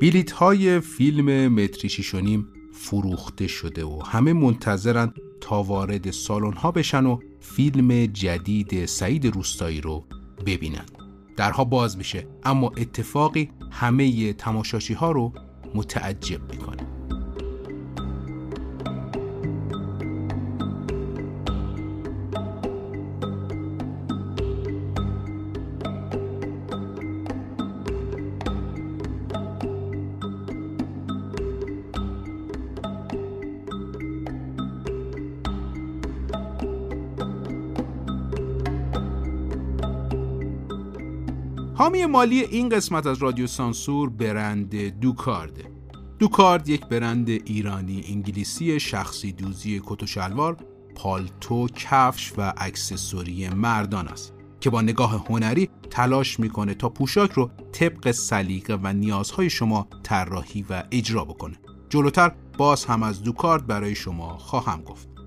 بیلیت های فیلم متری شیشونیم فروخته شده و همه منتظرن تا وارد سالن ها بشن و فیلم جدید سعید روستایی رو ببینن. درها باز میشه اما اتفاقی همه تماشاشی ها رو متعجب می‌کنه. مالی این قسمت از رادیو سانسور برند دوکارد. دوکارد یک برند ایرانی انگلیسی شخصی دوزی کت و شلوار پالتو کفش و اکسسوری مردان است که با نگاه هنری تلاش می‌کنه تا پوشاک رو طبق سلیقه و نیازهای شما طراحی و اجرا بکنه. جلوتر باز هم از دوکارد برای شما خواهم گفت.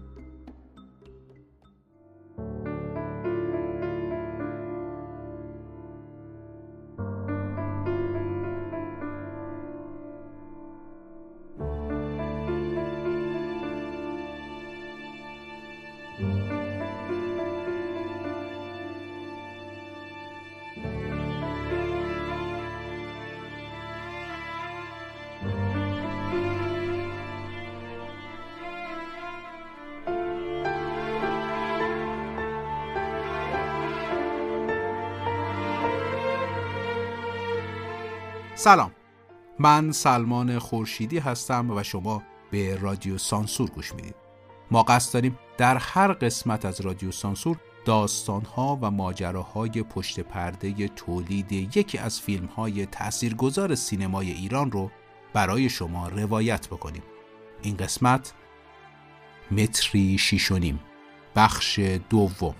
سلام. من سلمان خورشیدی هستم و شما به رادیو سانسور گوش می‌دید. ما قصد داریم در هر قسمت از رادیو سانسور داستانها و ماجراهای پشت پرده تولید یکی از فیلمهای تاثیرگذار سینمای ایران رو برای شما روایت بکنیم. این قسمت متری شیشونیم بخش دوم.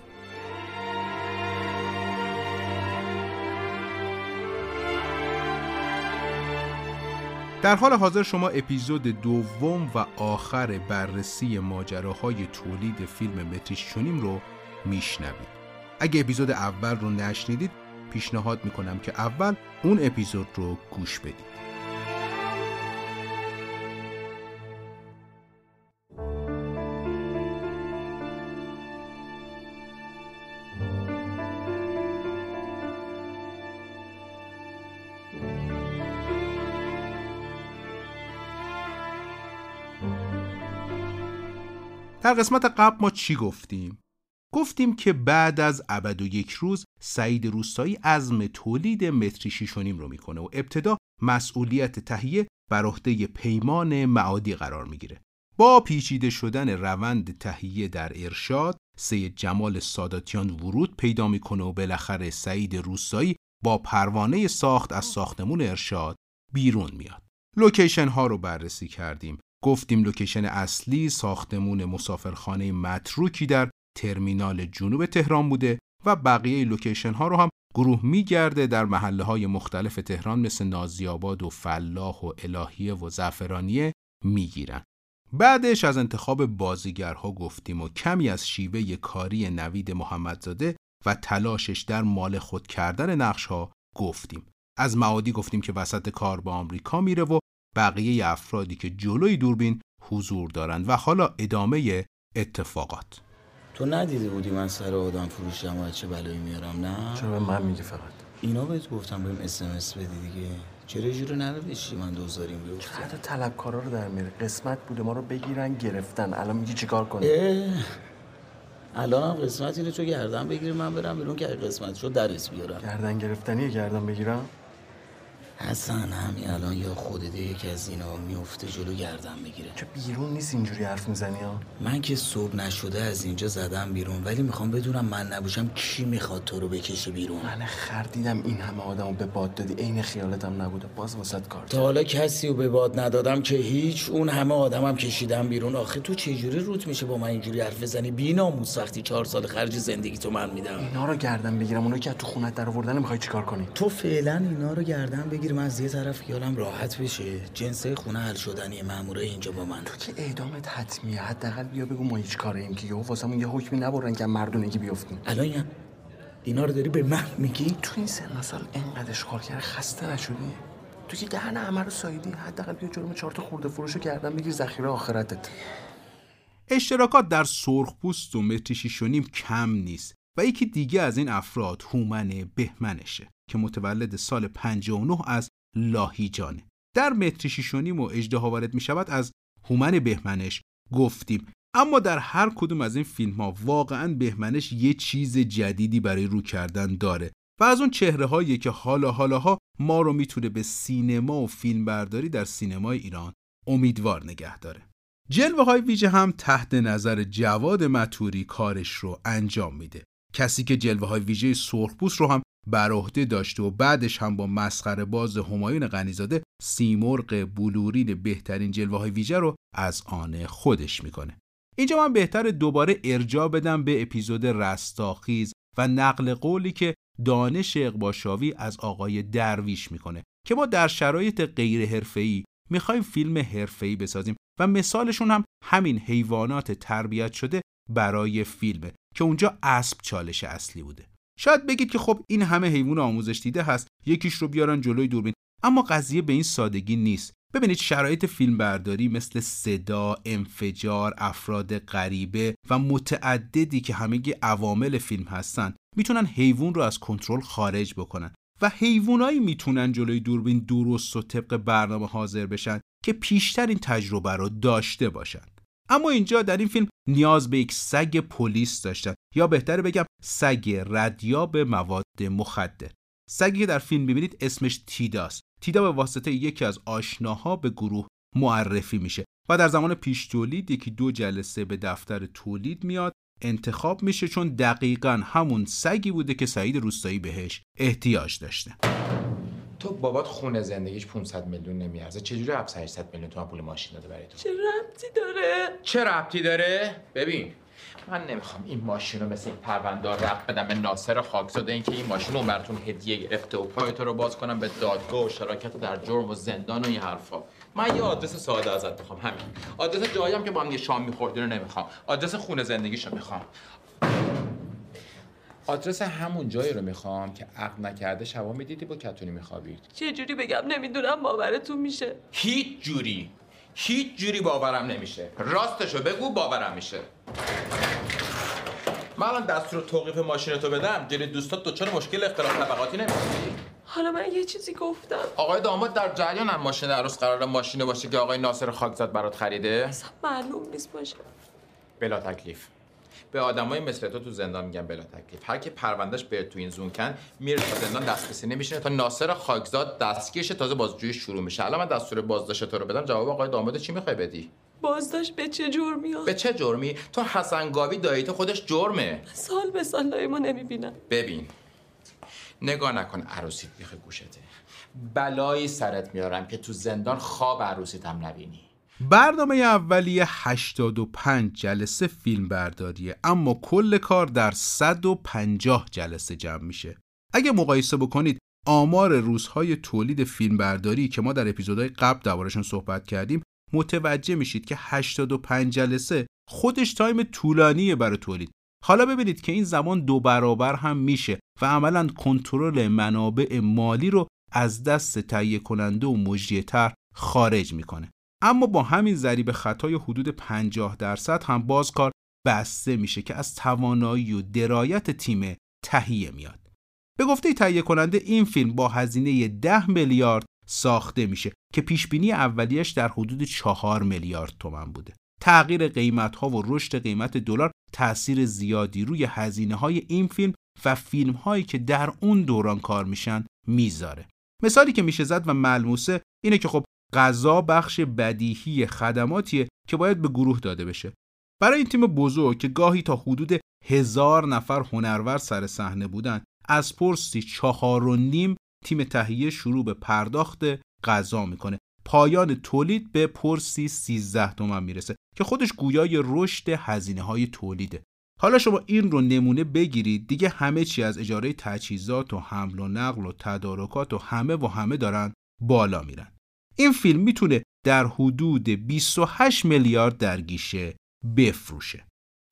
در حال حاضر شما اپیزود دوم و آخر بررسی ماجراهای تولید فیلم متریشونیم رو میشنوید. اگه اپیزود اول رو نشنیدید پیشنهاد می‌کنم که اول اون اپیزود رو گوش بدید. در قسمت قبل ما چی گفتیم؟ گفتیم که بعد از ابد و یک روز سعید روستایی عزم تولید متری شیشونیم رو می‌کنه و ابتدا مسئولیت تهیه بر عهده پیمان معادی قرار می‌گیره. با پیچیده شدن روند تهیه در ارشاد سید جمال ساداتیان ورود پیدا می‌کنه و بالاخره سعید روستایی با پروانه ساخت از ساختمون ارشاد بیرون میاد. لوکیشن ها رو بررسی کردیم گفتیم لوکیشن اصلی ساختمون مسافرخانه متروکی در ترمینال جنوب تهران بوده و بقیه لوکیشن ها رو هم گروه میگرده در محله های مختلف تهران مثل نازی‌آباد و فلاح و الهیه و زعفرانیه می‌گیرن. بعدش از انتخاب بازیگرها گفتیم و کمی از شیوه کاری نوید محمدزاده و تلاشش در مال خود کردن نقش ها گفتیم. از معادی گفتیم که وسط کار به آمریکا میره و بقیه افرادی که جلوی دوربین حضور دارند و حالا ادامه اتفاقات. تو ندیده بودی من سر آدم فروشم و چه بلایی میارم نه؟ چرا به من میگی فقط؟ اینا بهت گفتم بهم اس بدی دیگه. چرا جورو ننوشتی من دوزاریم بیفته چقدر طلبکارا رو در میره قسمت بوده ما رو بگیرن گرفتن. الان میگی چیکار کنی الان هم قسمت اینه تو گردن بگیری من برم بیرون که قسمت شو درس بیارم. گردن گرفتنیه گردن بگیرم. حسن همین الان یا خودت یکی از اینا میفته جلو گردن بگیره که بیرون نیست اینجوری حرف می‌زنی ها؟ من که صبح نشده از اینجا زدم بیرون ولی می‌خوام بدونم من نباشم کی می‌خواد تو رو بکشه بیرون. من خردیدم این همه آدمو به باد دادی. عین خیالتم نبوده. باز واسط کار تا حالا کسی رو به باد ندادم که هیچ اون همه آدمم کشیدم بیرون. آخه تو چجوری روت میشه با من اینجوری حرف بزنی؟ بیناموس وقتی چهار سال خرج زندگی تو من میدم. اینا رو گردن بگیرم. اونو که تو خونت در آوردن می‌خوای چیکار کنی؟ تو فعلا اینا رو گردن بگیر. من از یه طرف خیالم راحت بشه. جنسه خونه حل شدنی ماموره اینجا با من. تو که اعدامت حتمیه. حداقل بیا بگو ما هیچ کاره ایم که یهو واسمون یه حکمی نبرن که مردونگی بیفتیم الان یا اینا رو داری به من میگی؟ تو این سن سال انقدر اشغال کرده خسته نشدی؟ تو که دهن همه رو سایدی حداقل بیا جرم چهار تا خورده فروشو کردن بگیر ذخیره آخرتت. اشتراکات در سرخپوست و نیم کم نیست و یکی دیگه از این افراد هومن بهمنشه. متولد سال 59 از لاهیجانه در متری شیش و نیم و اجدها وارد می شود از هومن بهمنش گفتیم. اما در هر کدوم از این فیلم ها واقعا بهمنش یه چیز جدیدی برای رو کردن داره و از اون چهره هایی که حالا حالاها ما رو می‌تونه به سینما و فیلم برداری در سینمای ایران امیدوار نگه داره. جلوه های ویژه هم تحت نظر جواد متوری کارش رو انجام میده. کسی که جلوه های ویژه سرخپوست رو هم بر عهده داشته و بعدش هم با مسخره باز همایون غنیزاده سیمرغ بلورین بهترین جلوه های ویژه رو از آن خودش می‌کنه. اینجا من بهتر دوباره ارجاع بدم به اپیزود رستاخیز و نقل قولی که دانش اقباشاوی از آقای درویش می‌کنه که ما در شرایط غیر حرفه‌ای می‌خوایم فیلم حرفه‌ای بسازیم و مثالشون هم همین حیوانات تربیت شده برای فیلمه که اونجا اسب چالش اصلی بوده. شاید بگید که خب این همه حیوان آموزش دیده هست یکیش رو بیارن جلوی دوربین. اما قضیه به این سادگی نیست. ببینید شرایط فیلمبرداری مثل صدا، انفجار، افراد غریبه و متعددی که همه عوامل فیلم هستن می‌تونن حیوان رو از کنترل خارج بکنن و حیوانایی می‌تونن جلوی دوربین درست و طبق برنامه حاضر بشن که پیشتر این تجربه رو داشته باشن. اما اینجا در این فیلم نیاز به یک سگ پلیس داشتن. یا بهتره بگم سگ ردیاب مواد مخدر. سگی که در فیلم ببینید اسمش تیداست. تیدا به واسطه یکی از آشناها به گروه معرفی میشه و در زمان پیش تولید یکی دو جلسه به دفتر تولید میاد انتخاب میشه چون دقیقا همون سگی بوده که سعید روستایی بهش احتیاج داشته. تو بابات خونه زندگیش 500 میلیون نمیارزه. چجوری 700 800 میلیون تومن پول ماشین داده برای تو؟ چه ربطی داره؟ چه ربطی داره؟ ببین من نمی‌خوام این ماشین رو مثل این پروندار رفت بدم به ناصر خاکزاده اینکه این ماشین رو براتون هدیه گرفته و پای تو رو باز کنم به دادگاه و شراکت در جرم و زندان و این حرفا. من یه آدرس ساده ازت می‌خوام همین. آدرس جایی هم که با هم یه شام میخوردی رو نمی‌خوام. آدرس خونه زندگیشو می‌خوام. آدرس همون جایی رو می‌خوام که عقد نکرده شبا می‌دیدی با کتونی میخوابید. چه جوری بگم؟ نمی‌دونم باورتون میشه. هیچ جوری. هیچ جوری باورم نمیشه. راستشو بگو باورم میشه. من الان دستور توقیف ماشین تو بدم. جلوی دوستات دچار مشکل اختلاف طبقاتی نمیشی. حالا من یه چیزی گفتم. آقای داماد در جریان هم ماشین عروس قرار ماشینه باشه که آقای ناصر خاکزاد برات خریده؟ اصلا معلوم نیست باشه. بلا تکلیف. به آدمای مثل تو تو زندان میگن بلا تکلیف. هر کی پروندهش به تو این زون کن میره تا زندان دست به سینه میشینه تا ناصر خاکزاد دستگیرش تازه بازجویی شروع میشه. الان من دستور بازداشت تو رو بدم جواب آقای داماد چی می‌خوای بدی؟ بازداشت به چه جرمی به چه جرمی؟ تو حسن گاوی داییت خودش جرمه. سال به سال ما نمی‌بینم ببین نگاه نکن عروسیت بیخ گوشته. بلایی سرت میارم که تو زندان خواب عروسیت هم نبینی. برنامه اولیه 85 جلسه فیلم برداریه اما کل کار در 150 جلسه جمع میشه. اگه مقایسه بکنید آمار روزهای تولید فیلم برداری که ما در اپیزودهای قبل دربارشون صحبت کردیم متوجه میشید که 85 جلسه خودش تایم طولانیه برای تولید. حالا ببینید که این زمان دو برابر هم میشه و عملا کنترل منابع مالی رو از دست تهیه کننده و مجریه خارج می‌کنه. اما با همین ضریب خطای حدود 50 درصد هم باز کار بسته میشه که از توانایی و درایت تیم تهیه میاد. به گفته تهیه کننده این فیلم با هزینه 10 میلیارد ساخته میشه که پیش بینی اولیش در حدود 4 میلیارد تومن بوده. تغییر قیمت ها و رشد قیمت دلار تاثیر زیادی روی هزینه های این فیلم و فیلم هایی که در اون دوران کار میشن می‌ذاره. مثالی که میشه زد و ملموسه اینه که خب غذا بخش بدیهی خدماتیه که باید به گروه داده بشه. برای این تیم بزرگ که گاهی تا حدود هزار نفر هنرور سر صحنه بودن از پرسی چهار و نیم تیم تهیه شروع به پرداخت غذا می‌کنه. پایان تولید به پرسی 13 تومن می‌رسه که خودش گویای رشد هزینه های تولیده. حالا شما این رو نمونه بگیرید دیگه همه چی از اجاره تجهیزات و حمل و نقل و تدارکات و همه و همه دارن بالا میرن. این فیلم می‌تونه در حدود 28 میلیارد در گیشه بفروشه.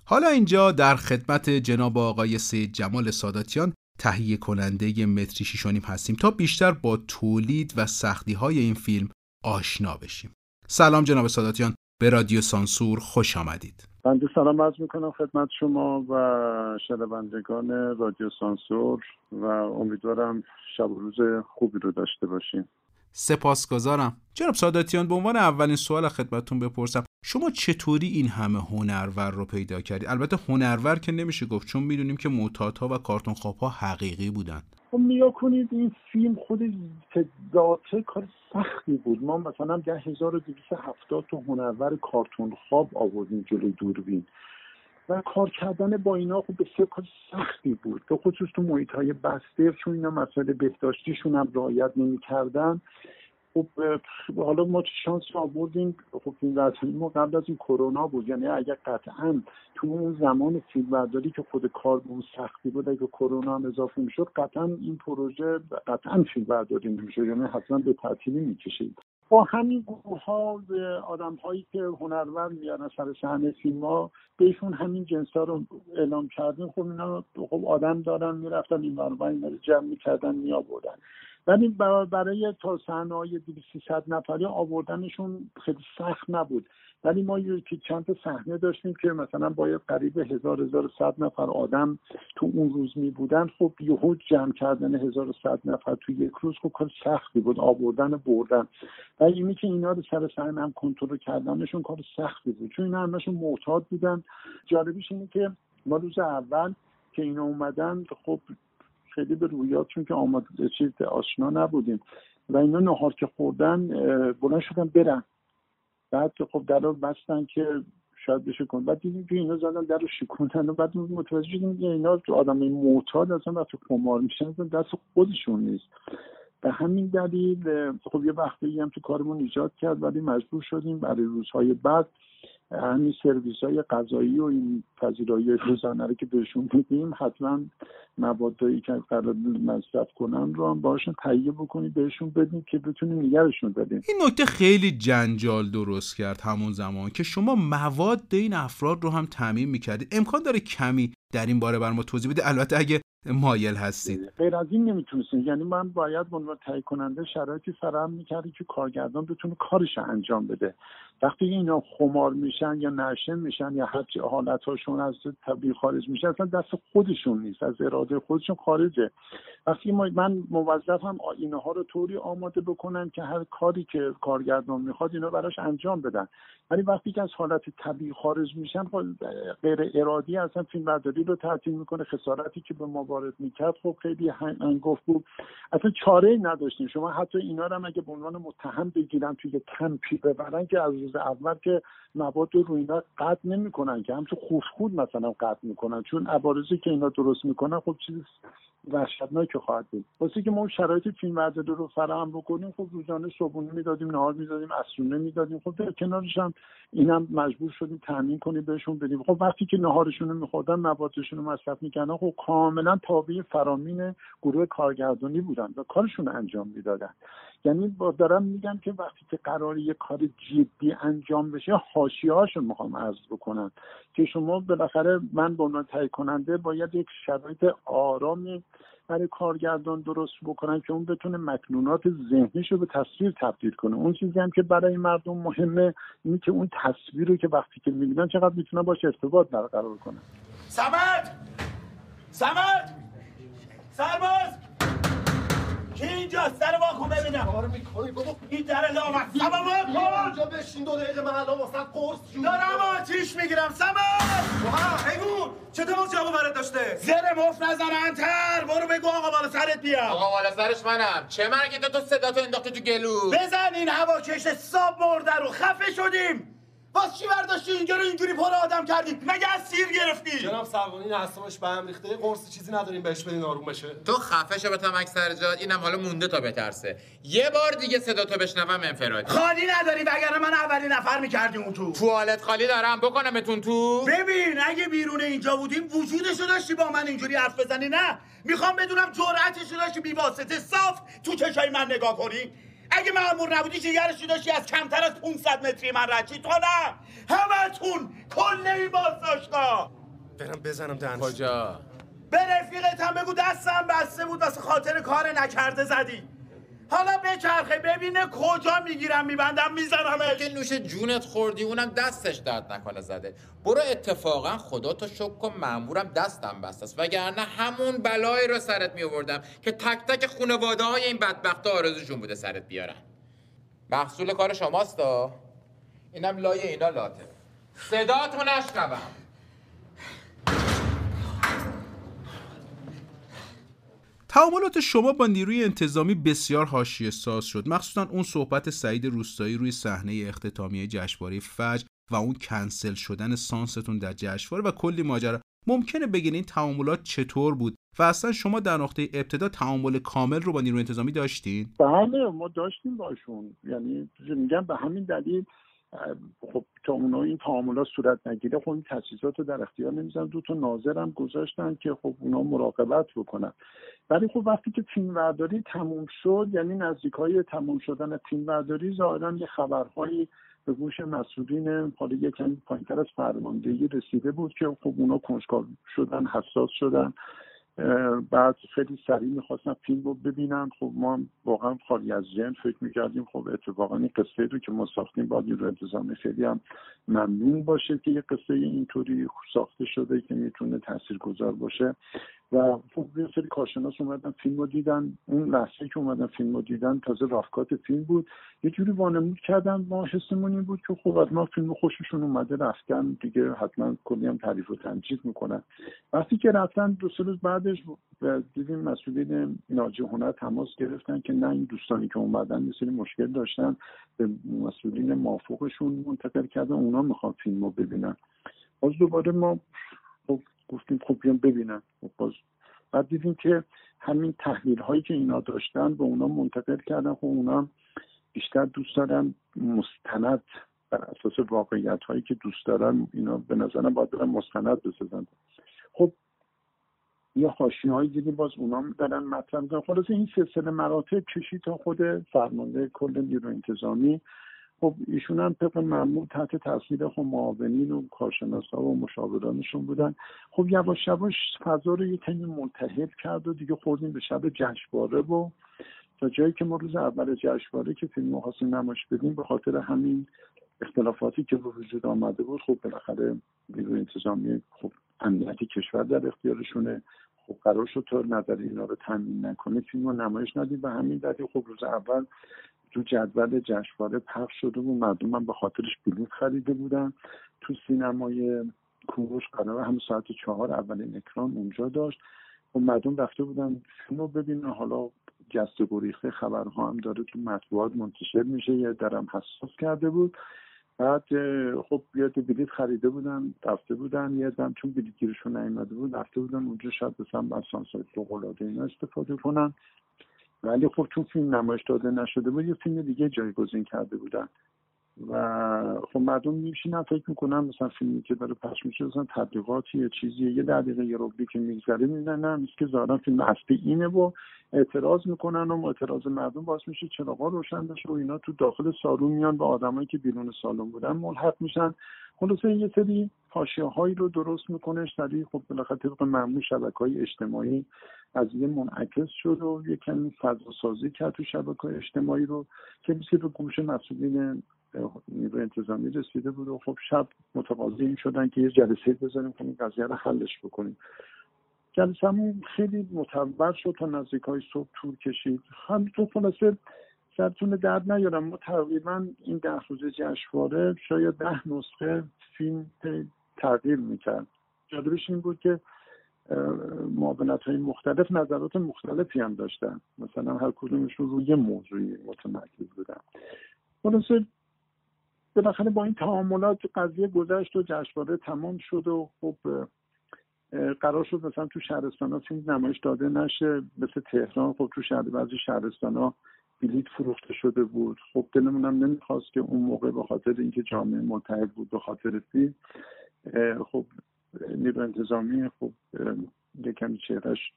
حالا اینجا در خدمت جناب آقای سید جمال ساداتیان تهیه کننده متری شیشانیم هستیم تا بیشتر با تولید و سختی های این فیلم آشنا بشیم. سلام جناب ساداتیان به رادیو سانسور خوش آمدید. بنده سلام عرض می‌کنم خدمت شما و شنوندگان رادیو سانسور و امیدوارم شب روز خوبی رو داشته باشیم. سپاسگزارم. جناب ساداتیان به عنوان اولین سوال خدمتتون بپرسم. شما چطوری این همه هنرور رو پیدا کردید البته هنرور که نمیشه گفت چون می‌دونیم که ها و کارتون ها حقیقی بودن. خب نیا کنید این فیلم خود ذاته کار سختی بود. ما مثلا در 1270 تا هنرور کارتون خواب آوردیم جلوی دوربین. و کار کردن با اینا خب بسیار کار سختی بود. به خصوص تو محیط های بسته چون اینا مسائل بهداشتیشون هم رعایت نمی‌کردن. خب حالا ما شانس آوردیم؟ خب این ما قبل از این کرونا بود. یعنی اگر قطعا تو اون زمان فیلم برداری که خود کار اون سختی بود اگه کرونا هم اضافه می‌شد قطعا این پروژه قطعا فیلم برداری نمی‌شد. یعنی حتما به تعطیلی می‌کشید. با همین گروه ها آدم هایی که هنرور میارن سر صحنه فیلم ها بهشون همین جنس ها رو اعلام کردیم. خب اینا خب آدم دارن می‌رفتن این برابر اینا رو جمع می‌کردن میآوردن. ولی برای تا صحنه های 300 نفری آوردنشون خیلی سخت نبود. ولی ما یکی چند تا صحنه داشتیم که مثلا باید قریب هزار هزار صد نفر آدم تو اون روز می بودن خب یهو جمع کردن هزار نفر تو یک روز خب کار سختی بود آوردن بردن. و اینی که اینا رو سر صحنه هم کنترل کردنشون کار سختی بود. چون اینا همشون معتاد بودن. جالبیش اینه که ما روز اول که اینا اومدن خب خیلی به رویاتشون که آماده چیز آشنا نبودیم. و اینا نهار که خوردن بلند شدن برن. بعد خب در بستن که شاید بشه کن بعد دیدیم که اینا زدن در رو شکوندن و بعد متوجه شدیم که اینا تو آدم معتاد اصلا وقتی قمار میشن دست خودشون نیست. به همین دلیل خب یه وقتی هم تو کارمون ایجاد کرد ولی مجبور شدیم برای روزهای بعد همین سرویس های غذایی و این پذیرایی روزانه رو که بهشون میدیم حتما موادایی که قرار مصرف کنن رو هم باشون تهیه بکنید بهشون بدیم که بتونیم نگرشون بدیم. این نکته خیلی جنجال درست کرد همون زمان که شما مواد این افراد رو هم تعمین می‌کردید. امکان داره کمی در این باره بر ما توضیح بده البته اگه مایل هستید. غیر از این نمی‌تونستیم. یعنی من باید به عنوان تهیه کننده شرایطی فراهم می‌کردی که کارگردان بتونه کارش انجام بده. وقتی اینا خمار میشن یا نشه میشن یا هر حالتهاشون از طبیعی خارج میشن اصلا دست خودشون نیست از اراده خودشون خارجه. وقتی من موظفم اینها رو طوری آماده بکنم که هر کاری که کارگردان می‌خواد اینا براش انجام بدن. ولی وقتی که از حالت طبیعی خارج میشن خب غیر ارادی اصلا فیلم برداری رو تعطیل می‌کنه خسارتی که به ما وارد می‌کرد خب خیلی هنگفت بود. اصلا چاره نداشتیم. شما حتی اینا رو هم اگه به عنوان متهم بگیرن توی کمپی ببرن که از روز اول که مواد رو اینا قطع نمی‌کنن که همچون خوش خود مثلا قطع می‌کنن. چون عوارضی که اینا درست می‌کنن خب چیز وحشتناک خواهد بود. واسه که ما شرایط فیلم رو فراهم بکنیم خب روزانه صبحونه می‌دادیم نهار می‌دادیم عصرونه می‌دادیم. خب در کنارش هم اینم مجبور شدیم تامین کنیم بهشون بدیم. خب وقتی که نهارشون رو میخوردن موادشون رو مصرف می‌کردن خب کاملا تابع فرامین گروه کارگردانی بودن و کارشون رو انجام می‌دادن. یعنی دارم میگم که وقتی که قرار یه کار جدی انجام بشه حاشیه هاشون می‌خوام عرض بکنم که شما بالاخره من به عنوان تهیه کننده باید یک شرایط آرامی برای کارگردان درست بکنن که اون بتونه مکنونات ذهنیش رو به تصویر تبدیل کنه. اون چیزی هم که برای مردم مهمه اینه که اون تصویر رو که وقتی که می‌بینن چقدر می‌تونن باش ارتباط برقرار کنن سمت! سمت! سرباز! کی اینجا سر واکن ببینم. کار می‌کنی بابا. این در لامت سبا واکن اینجا بشین دو دقیقه من الان واسه قرص جون. دارم آتیش می‌گیرم. سمت ها ایگون چه تماس جواب برات داشته؟ زر مف نظر انتر برو بگو آقا بالا سرت بیام آقا بالا سرش منم. چه مرگی؟ تو صدا تو انداخته تو گلو. بزن این هواکش ساب مرده رو. خفه شدیم. باز چی برداشتی اینجا رو اینجوری پر آدم کردی؟ مگه از سیر گرفتی؟ جناب سروانی این اعصابش به هم ریخته. قرص چیزی نداریم بهش بدین آروم بشه. تو خفه شو به تمک سر جات اینم حالا مونده تا بترسه. یه بار دیگه صدا تو بشنوم انفرادی. خالی نداری وگرنه من اولین نفر می‌کردی اون تو. توالت خالی دارم. بکنمتون تو. ببین اگه بیرون اینجا بودیم وجودشو داشتی با من اینجوری حرف بزنی نه؟ می‌خوام بدونم جرأتشو داشتی بی واسطه صاف تو چشای من نگاه کنی؟ اگه معمور نبودی جگرشی داشتی از کمتر از 500 متری من رد تو نه. همتون کل این بازداشتا برم بزنم دهنش. کجا؟ به رفیقت هم بگو دستم بسته بود واسه خاطر کار نکرده زدی. حالا بچرخه ببینه کجا می‌گیرم میبندم میزنمش. که نوش جونت خوردی اونم دستش درد نکنه زده. برو اتفاقا خدا تو شک کن مامورم دستم بست است. وگرنه همون بلایی رو سرت می آوردم که تک تک خانواده های این بدبخت آرزوشون بوده سرت بیارن. محصول کار شماستا اینم لای اینا لاته. صداتو نشنوم. تعاملات شما با نیروی انتظامی بسیار حاشیه ساز شد مخصوصا اون صحبت سعید روستایی روی صحنه اختتامیه جشنواره فجر و اون کنسل شدن سانستون در جشنواره و کلی ماجرا. ممکنه بگین این تعاملات چطور بود و اصلا شما در نقطه ابتدا تعامل کامل رو با نیروی انتظامی داشتین؟ بله ما داشتیم باشون. یعنی میگم به همین دلیل خب تا اونا این تعاملات صورت نگیره خب این تاسیسات رو در اختیار نمیزن دو تا ناظرم گذاشتن که خب اونا مراقبت بکنن. ولی خب وقتی که فیلم برداری تموم شد یعنی نزدیک های تموم شدن فیلم برداری ظاهرا یه خبرهایی به گوش مسئولین حالا یکم پایینتر از فرماندهی رسیده بود که خب اونا کنجکاو شدن حساس شدن. بعد خیلی سریع می‌خواستم فیلم رو ببینم. خب ما واقعا خالی از ذهن فکر می‌کردیم. خب اتفاقا این قصه رو که ما ساختیم باید رو انتظامی خیلی هم ممنون باشه که یه قصه اینطوری ساخته شده که می‌تونه تاثیرگذار باشه. و خب یه سری کارشناس اومدن فیلم رو دیدن. اون لحظه که اومدن فیلم رو دیدن تازه رافکات فیلم بود. یه جوری وانمود کردن ما حسمون این بود که خب از ما فیلم خوششون اومده رفتن دیگه حتما کلی هم تعریف و تمجید می‌کنن. وقتی که رفتن دو سه روز بعدش دیدیم مسئولین ناجی هنر تماس گرفتن که نه این دوستانی که اومدن یه سری مشکل داشتن به مسئولین موافقشون منتقل کردن اونا می‌خوان فیلم رو ببینن. باز دوباره ما گفتیم خب بیان ببینن. خب باز بعد دیدیم که همین تحلیل هایی که اینا داشتن به اونا منتقل کردن. خب اونا بیشتر دوست دارن مستند بر اساس واقعیت هایی که دوست دارن اینا به نظرم باید برن مستند بسازن. خب یه خاشی هایی دیدیم باز اونا دارن مطرح می‌کنن. خلاص این سلسله مراتب کشید تا خود فرمانده کل نیرو انتظامی خب ایشون هم طبق معمول تحت تاثیر خب معاونین و ها و مشاورانشون بودن. خب یواش یواش فضا رو یه کمی منتحل کرد و دیگه خوردیم به شب جشنواره و تا جایی که ما روز اول جشنواره که فیلم خواستیم نمایش بدیم به خاطر همین اختلافاتی که به وجود آمده بود خب بالاخره نیروی انتظامی خب امنیت کشور در اختیارشونه. خب قرار شد تا نظر اینا رو تامین نکنه. فیلم رو نمایش ندیم. و همین دلیل خب روز اول تو جدول جشنواره پخش شده بود. مردم هم به خاطرش بلیط خریده بودن. تو سینمای کوروش قرار هم ساعت چهار اولین اکران اونجا داشت. و خب مردم رفته بودن فیلم رو ببینن. حالا جست گریخته خبرها هم داره تو مطبوعات منتشر میشه. یه درم حساس کرده بود. بعد خب یاد بلیط خریده بودن رفته بودن. یه دم چون بلیط گیرشون نیومده بود رفته بودن اونجا شاید بسن از سانسای فوقلاده اینا استفاده کنن. ولی خب چون فیلم نمایش داده نشده بود یه فیلم دیگه جایگزین کرده بودن. و خب مردم میشینن فکر می‌کنن مثلا فیلمی که داره پخش میشه مثلا تبلیغاتی یه چیزی یه دقیقه یه روبی که میگذره میدن نه که ظاهرا فیلم اصلی اینه و اعتراض می‌کنن و اعتراض مردم باعث میشه چراغا روشن بشه و اینا تو داخل سالون میان با آدمایی که بیرون سالن بودن ملحق میشن. خلاصه یه سری حاشیه هایی رو درست می‌کنه. سریع خب بالاخره طبق معمول شبکه های اجتماعی از یه منعکس شد و یه کمی فضا کرد تو شبکه های اجتماعی رو که به گوش مسئولین نیرو انتظامی رسیده بود و خب شب متقاضی این شدن که یه جلسه بزنیم که این قضیه رو حلش بکنیم. جلسهمون خیلی متبر شد تا نزدیک های صبح طول کشید. همینطور خلاصه سرتون درد نیارم. ما تقریبا این ده روزه جشنواره شاید ده نسخه فیلم تغییر می‌کرد. جالبش این بود که معاونت های مختلف نظرات مختلفی هم داشتن. مثلا هر کدومشون روی موضوعی متمرکز بودن. خلاصه بالاخره با این تعاملات قضیه گذشت و جشنواره تمام شد و خب قرار شد مثلا تو شهرستان ها فیلم نمایش داده نشه مثل تهران خب تو شهر بعضی شهرستان ها بلیت فروخته شده بود. خب دلمون هم نمی‌خواست که اون موقع به خاطر اینکه جامعه متحد بود به خاطر فیلم خب نیرو انتظامی خب یکمی چهرش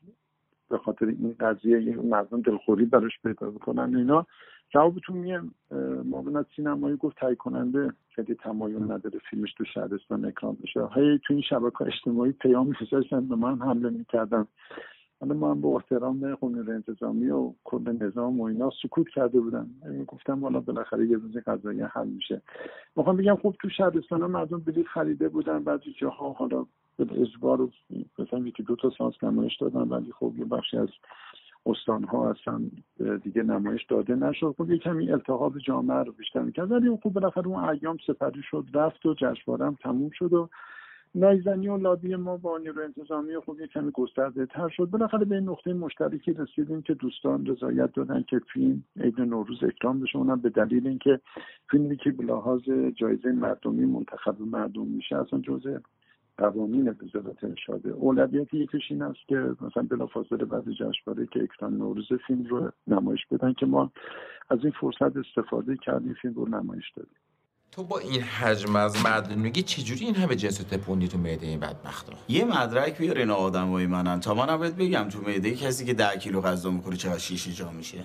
به خاطر این قضیه مردم دلخوری براش پیدا بکنن اینا. جوابتون میگم معاونت سینمایی گفت تهیه کننده خیلی تمایل نداره فیلمش تو شهرستان اکرام بشه. هی تو این شبکه اجتماعی پیام میذاشتن به من حمله می‌کردن. حالا ما هم با احترام قانون انتظامی و کل نظام و اینا سکوت کرده بودن گفتم حالا بالاخره یه روز قضایی حل میشه. می‌خوام بگم خب تو شهرستان ها مردم بلیط خریده بودن بعضی جاها حالا به اجبار مثلا یکی دو تا سانس نمایش دادن ولی خب یه بخشی از استان ها اصلا دیگه نمایش داده نشد. خب یه کمی التحاب جامعه رو بیشتر می‌کرد. ولی خب بالاخره اون ایام سپری شد رفت و جشنواره هم تموم شد و نایزنی و لابی ما با نیرو انتظامی خب یه کمی گسترده تر شد. بالاخره به این نقطه مشترکی رسیدیم که دوستان رضایت دادن که فیلم عید نوروز اکرام بشه. اونم به دلیل اینکه فیلمی که به لحاظ جایزه مردمی منتخب مردم میشه اصلا جزء قوانین وزارت ارشاده اولویت یکیش این است که مثلا بلافاصله بعد جشنواره که اکران نوروز فیلم رو نمایش بدن که ما از این فرصت استفاده کردیم فیلم رو نمایش دادیم. تو با این حجم از مردونگی چجوری این همه جنس تپوندی تو معده این بدبختا یه مدرک بیار این آدمای منن. تا منم بهت بگم تو معده کسی که ده کیلو غذا می‌خوره چقدر شیشه جا میشه؟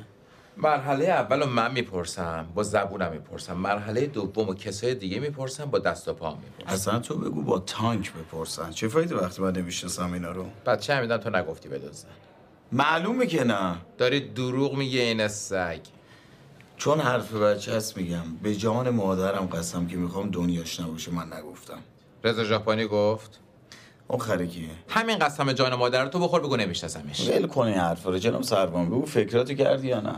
مرحله اول من می‌پرسم با زبونم می‌پرسم. مرحله دوم و کسای دیگه می‌پرسم با دست و پا می‌پرسم اصلا تو بگو با تانک بپرسن. چه فایده وقتی من نمی‌شناسم اینا رو؟ بچه همیدن تو نگفتی بدوزن. معلومه که نه. داری دروغ میگه این سگ. چون حرف بچه هست میگم. به جان مادرم قسم که می‌خوام دنیاش نباشه من نگفتم. رضا ژاپنی گفت. اون خرکیه همین قسم جان مادر تو بخور بگو نمیشناسمش. ول کن این حرفا رو. جناب سربان بگو فکراتو کردی یا نه؟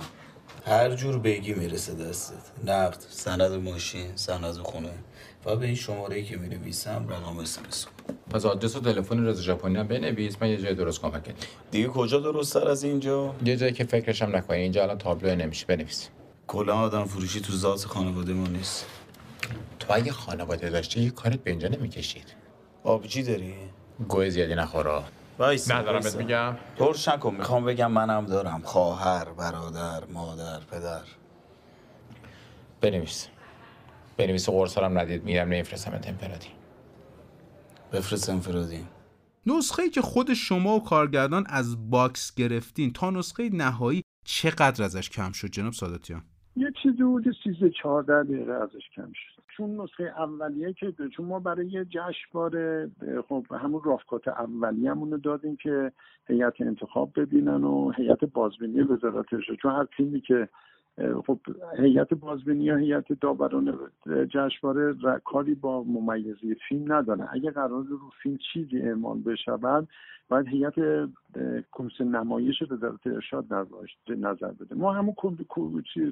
هر جور بگی می‌رسه دستت. نقد سند ماشین سند خونه. و به این شماره که می‌نویسم رقم اسمس پس آدرس و تلفن رضا ژاپنی هم بنویس. من یه جای درست کمک کنم دیگه کجا درست تر از اینجا؟ یه جایی که فکرشم نکنی. اینجا الان تابلو نمیشه. بنویس. کلا آدم فروشی تو ذات خانواده ما نیست. تو اگه خانواده داشتی یه کارت به اینجا نمی‌کشید. آبجی داری؟ گوه زیادی نخورا وایس ندارم بهت میگم. ترش نکن می‌خوام بگم منم دارم. خواهر برادر مادر پدر. بنویس. بنویس و قرصارم ندید. میرم نمیفرستم تمپرادی بفرست انفرادی نسخه که خود شما و کارگردان از باکس گرفتین تا نسخه نهایی چقدر ازش کم شد؟ جناب ساداتیان. یه چیزی حدود 13 14 دقیقه ازش کم شد. چون نسخه اولیه که چون ما برای یه جشنواره خب همون رافکات اولیه‌مون رو دادیم که هیئت انتخاب ببینن و هیئت بازبینی وزارت چون هر تیمی که خب هیئت بازبینی یا هیئت داوران جشنواره کاری با ممیزی فیلم ندارن اگه قرار رو فیلم چیزی اعمال بشود باید هیئت کمیسیون نمایش وزارت ارشاد نظر بده. ما همون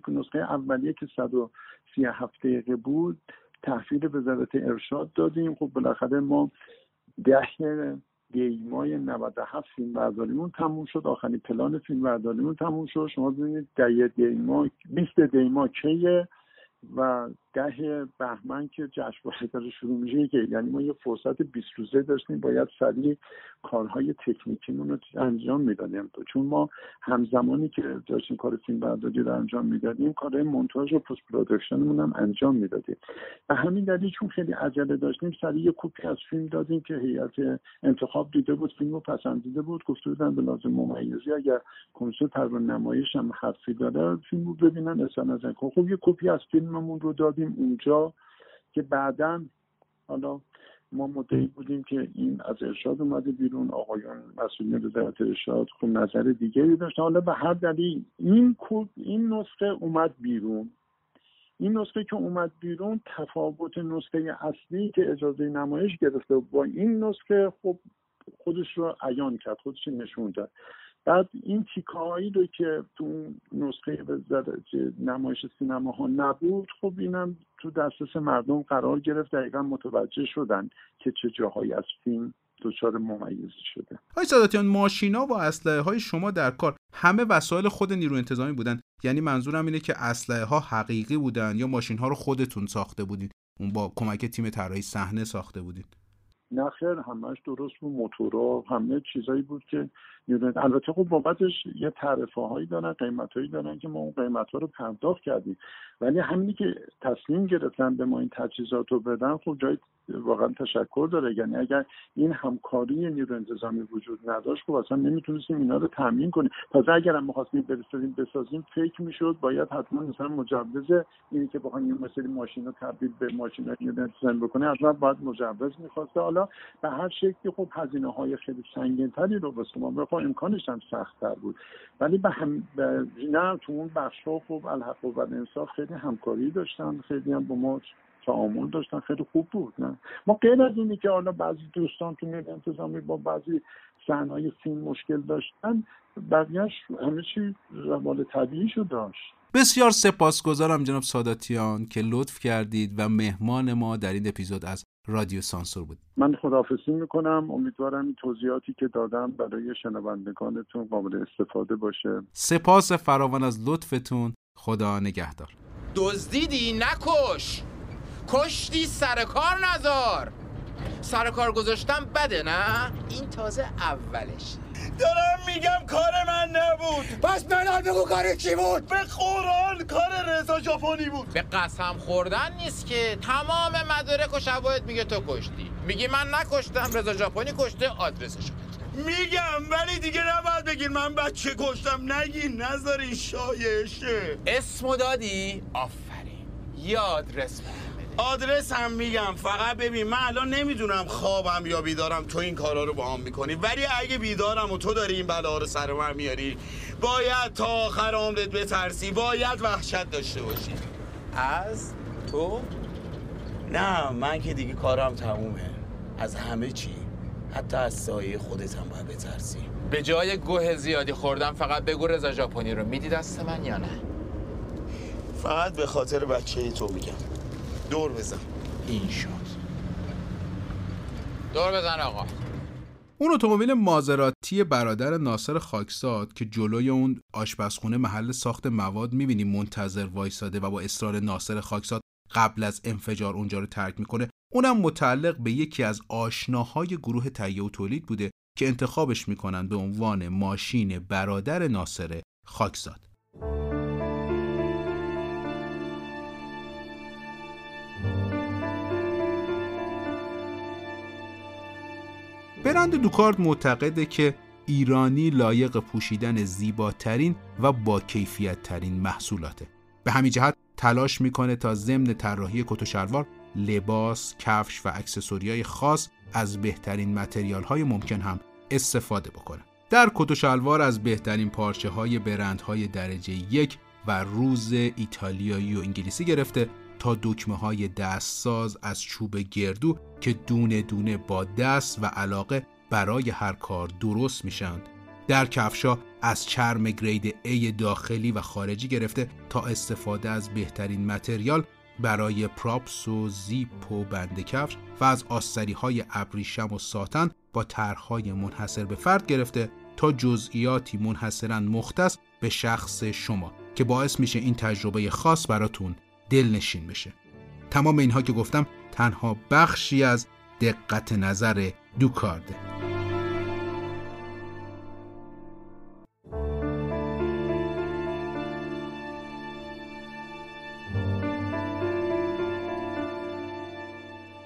نسخه اولیه که 137 دقیقه بود تحویل وزارت ارشاد دادیم. خب بالاخره ما ده دیمای 97 فیلم برداریمون تموم شد. آخرین پلان فیلم برداریمون تموم شد. شما ببینید دی ماه 20 دی ماه که و ده بهمن که جشنواره داره شروع میشه که یعنی ما یه فرصت 20 روزه داشتیم باید سریع کارهای تکنیکیمون رو انجام می‌دادیم. چون ما همزمانی که داشتیم کار فیلم برداری رو انجام می‌دادیم کارهای مونتاژ و post production مون هم انجام می‌دادیم. و همین دلیل چون خیلی عجله داشتیم سریع یه کپی از فیلم دادیم که هیئت انتخاب دیده بود فیلم رو پسندیده بود گفته بودن به لحاظ ممیزی اگر کمیسیون پروانه نمایش هم حرفی داره فیلم رو ببینن اصلا خب یه کپی از فیلممون رو دادیم اونجا که بعدا حالا ما مدعی بودیم که این از ارشاد اومده بیرون آقایان مسئولین وزارت ارشاد خب نظر دیگری داشتن. حالا به هر دلیل این این نسخه اومد بیرون. این نسخه که اومد بیرون تفاوت نسخه اصلی که اجازه نمایش گرفته با این نسخه خب خودش رو عیان کرد خودش نشون داد. بعد این تیکایی رو که تو نسخه نمایش سینما ها نبود خب اینم تو دسترس مردم قرار گرفت. دقیقا متوجه شدن که چه جاهایی از فیلم دچار ممیزی شده. های ساداتیان ماشینا و اسلحه های شما در کار همه وسایل خود نیرو انتظامی بودن. یعنی منظورم اینه که اسلحه ها حقیقی بودن یا ماشین ها رو خودتون ساخته بودین. اون با کمک تیم طراحی صحنه ساخته بودین. نه خیر همش درست بود موتورا همه چیزایی بود که البته خب بابتش یه تعرفه هایی دارن قیمت هایی دارن که ما اون قیمت ها رو پرداخت کردیم. ولی همینی که تصمیم گرفتن به ما این تجهیزات رو بدن خب جای واقعا تشکر داره. یعنی اگر این همکاری نیرو انتظامی وجود نداشت خب اصلا نمی‌تونستیم اینا رو تامین کنیم. تازه اگر هم می‌خواستیم برسازیم بسازیم فکر می‌شد باید حتما مثلا مجوز اینی که بخوایم این مثلا ماشین رو تبدیل به ماشین نیرو انتظامی بکنه حتما باید مجوز می‌خواسته. حالا به هر شکلی خب هزینه های خیلی سنگین تری رو واسه ما امکانش هم سخت تر بود. ولی به هم نه تو اون بخش خب الحق و انصاف خیلی همکاری داشتن خیلی هم با ما تعامل داشتن خیلی خوب بود نه؟ ما غیر از اینی که حالا بعضی دوستان تو نیروی انتظامی با بعضی صحنه‌های فیلم مشکل داشتن بقیهش همه چی روال طبیعیشو داشت. بسیار سپاسگزارم جناب ساداتیان که لطف کردید و مهمان ما در این اپیزود از رادیو سانسور بود. من خداحافظی می‌کنم. امیدوارم این توضیحاتی که دادم برای شنوندگانتون قابل استفاده باشه. سپاس فراوان از لطفتون. خدا نگهدار. دزدیدی؟ نکش! کشتی سر کار نزار سر کار گذاشتم بده نه؟ این تازه اولش دارم میگم کار من نبود. پس بلال بگو کار کی بود؟ به قرآن کار رضا ژاپنی بود. به قسم خوردن نیست که. تمام مدارک و شواهد میگه تو کشتی. میگی من نکشتم رضا ژاپنی کشته آدرسش میگم ولی دیگه نباید بگین من بچه کشتم. نگین نذارین شایشه. اسمو دادی؟ آفرین. یه آدرس آدرس هم میگم. فقط ببین من الان نمی‌دونم خوابم یا بیدارم. تو این کارا رو با هم می‌کنی. ولی اگه بیدارم و تو داری این بلا رو سر من میاری باید تا آخر عمرت بترسی. باید وحشت داشته باشی. از تو؟ نه من که دیگه کارم تمومه. از همه چی. حتی از سایه خودت هم باید بترسی. به جای گوه زیادی خوردم فقط بگو رضا ژاپنی رو. میدی دست من یا نه؟ فقط به خاطر بچه تو میگم. دور بزن. این شد دور بزن آقا. اون اتومبیل مازراتی برادر ناصر خاکساد که جلوی اون آشپزخونه محل ساخت مواد می‌بینیم منتظر وایساده و با اصرار ناصر خاکساد قبل از انفجار اونجا رو ترک می‌کنه اونم متعلق به یکی از آشناهای گروه تهیه و تولید بوده که انتخابش می‌کنن به عنوان ماشین برادر ناصر خاکزاد برند دوکارد معتقده که ایرانی لایق پوشیدن زیباترین و با کیفیت ترین محصولاته به همین جهت تلاش می‌کنه تا ضمن طراحی کت و شلوار لباس، کفش و اکسسوریای خاص از بهترین متریال های ممکن هم استفاده بکنه. در کت و شلوار از بهترین پارچه های برندهای درجه یک و روز ایتالیایی و انگلیسی گرفته تا دکمه های دستساز از چوب گردو که دونه دونه با دست و علاقه برای هر کار درست میشند در کفشا از چرم گرید A داخلی و خارجی گرفته تا استفاده از بهترین متریال برای پراپس و زیپ و بند کفش و از آستری های ابریشم و ساتن با طرحهای منحصر به فرد گرفته تا جزئیاتی منحصرا مختص به شخص شما که باعث میشه این تجربه خاص براتون دلنشین بشه. تمام اینها که گفتم تنها بخشی از دقت نظر دوکارده.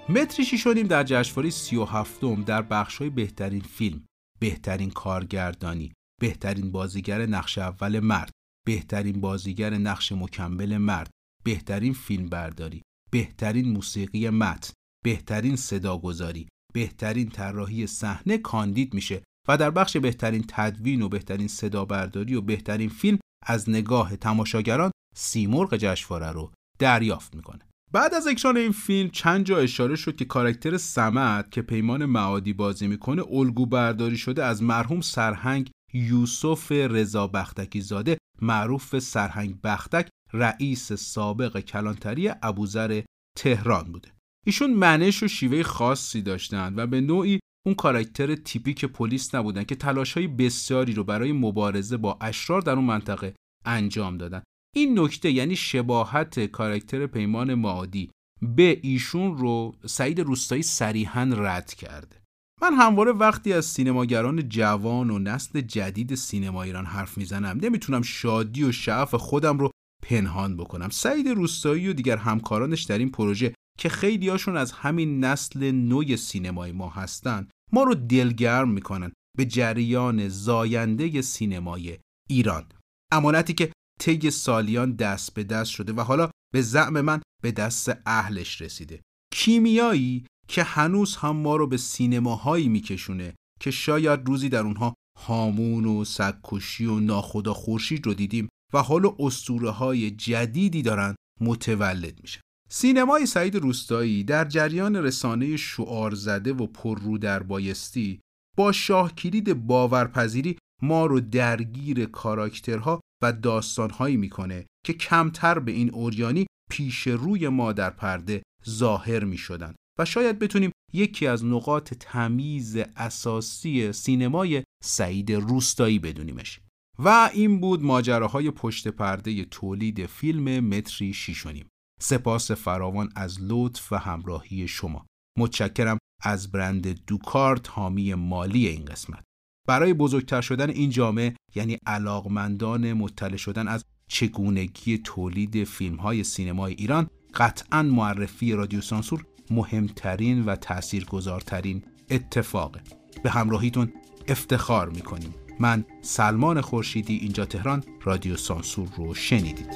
متری شیشونیم در جشنواره سی و هفتم در بخشهای بهترین فیلم، بهترین کارگردانی، بهترین بازیگر نقش اول مرد، بهترین بازیگر نقش مکمل مرد، بهترین فیلم برداری، بهترین موسیقی متن، بهترین صداگذاری، بهترین طراحی صحنه کاندید میشه و در بخش بهترین تدوین و بهترین صدا برداری و بهترین فیلم از نگاه تماشاگران سیمرغ جشنواره رو دریافت می‌کنه. بعد از اکران این فیلم چند جا اشاره شد که کاراکتر سمت که پیمان معادی بازی می‌کنه الگو برداری شده از مرحوم سرهنگ یوسف رضا بختکی زاده معروف سرهنگ بختک رئیس سابق کلانتری ابوذر تهران بوده. ایشون منش و شیوه خاصی داشتند و به نوعی اون کاراکتر تیپیک پلیس نبودن که تلاش های بسیاری رو برای مبارزه با اشرار در اون منطقه انجام دادن. این نکته یعنی شباهت کاراکتر پیمان معادی به ایشون رو سعید روستایی صریحا رد کرده. من همواره وقتی از سینماگران جوان و نسل جدید سینما ایران حرف می‌زنم نمی‌تونم شادی و شعف خودم رو پنهان بکنم. سعید روستایی و دیگر همکارانش در این پروژه که خیلیاشون از همین نسل نوی سینمای ما هستن ما رو دلگرم می‌کنن به جریان زاینده سینمای ایران. امانتی که طی سالیان دست به دست شده و حالا به زعم من به دست اهلش رسیده. کیمیایی که هنوز هم ما رو به سینماهایی میکشونه که شاید روزی در اونها هامون و سگکشی و ناخدا خورشید رو دیدیم. و حالا اسطوره های جدیدی دارن متولد میشن. سینمای سعید روستایی در جریان رسانه شعار زده و پررو در بایستی با شاه کلید باورپذیری ما رو درگیر کاراکترها و داستانهایی می‌کنه که کمتر به این اوریانی پیش روی ما در پرده ظاهر می شدن و شاید بتونیم یکی از نقاط تمیز اساسی سینمای سعید روستایی بدونیمش. و این بود ماجراهای پشت پرده تولید فیلم متری شیشونیم. سپاس فراوان از لطف و همراهی شما. متشکرم از برند دوکارت حامی مالی این قسمت. برای بزرگتر شدن این جامعه یعنی علاقمندان مطلع شدن از چگونگی تولید فیلم های سینمای ایران قطعا معرفی رادیو سانسور مهمترین و تاثیرگذارترین اتفاقه. به همراهیتون افتخار می‌کنیم. من سلمان خورشیدی اینجا تهران رادیو سانسور رو شنیدید.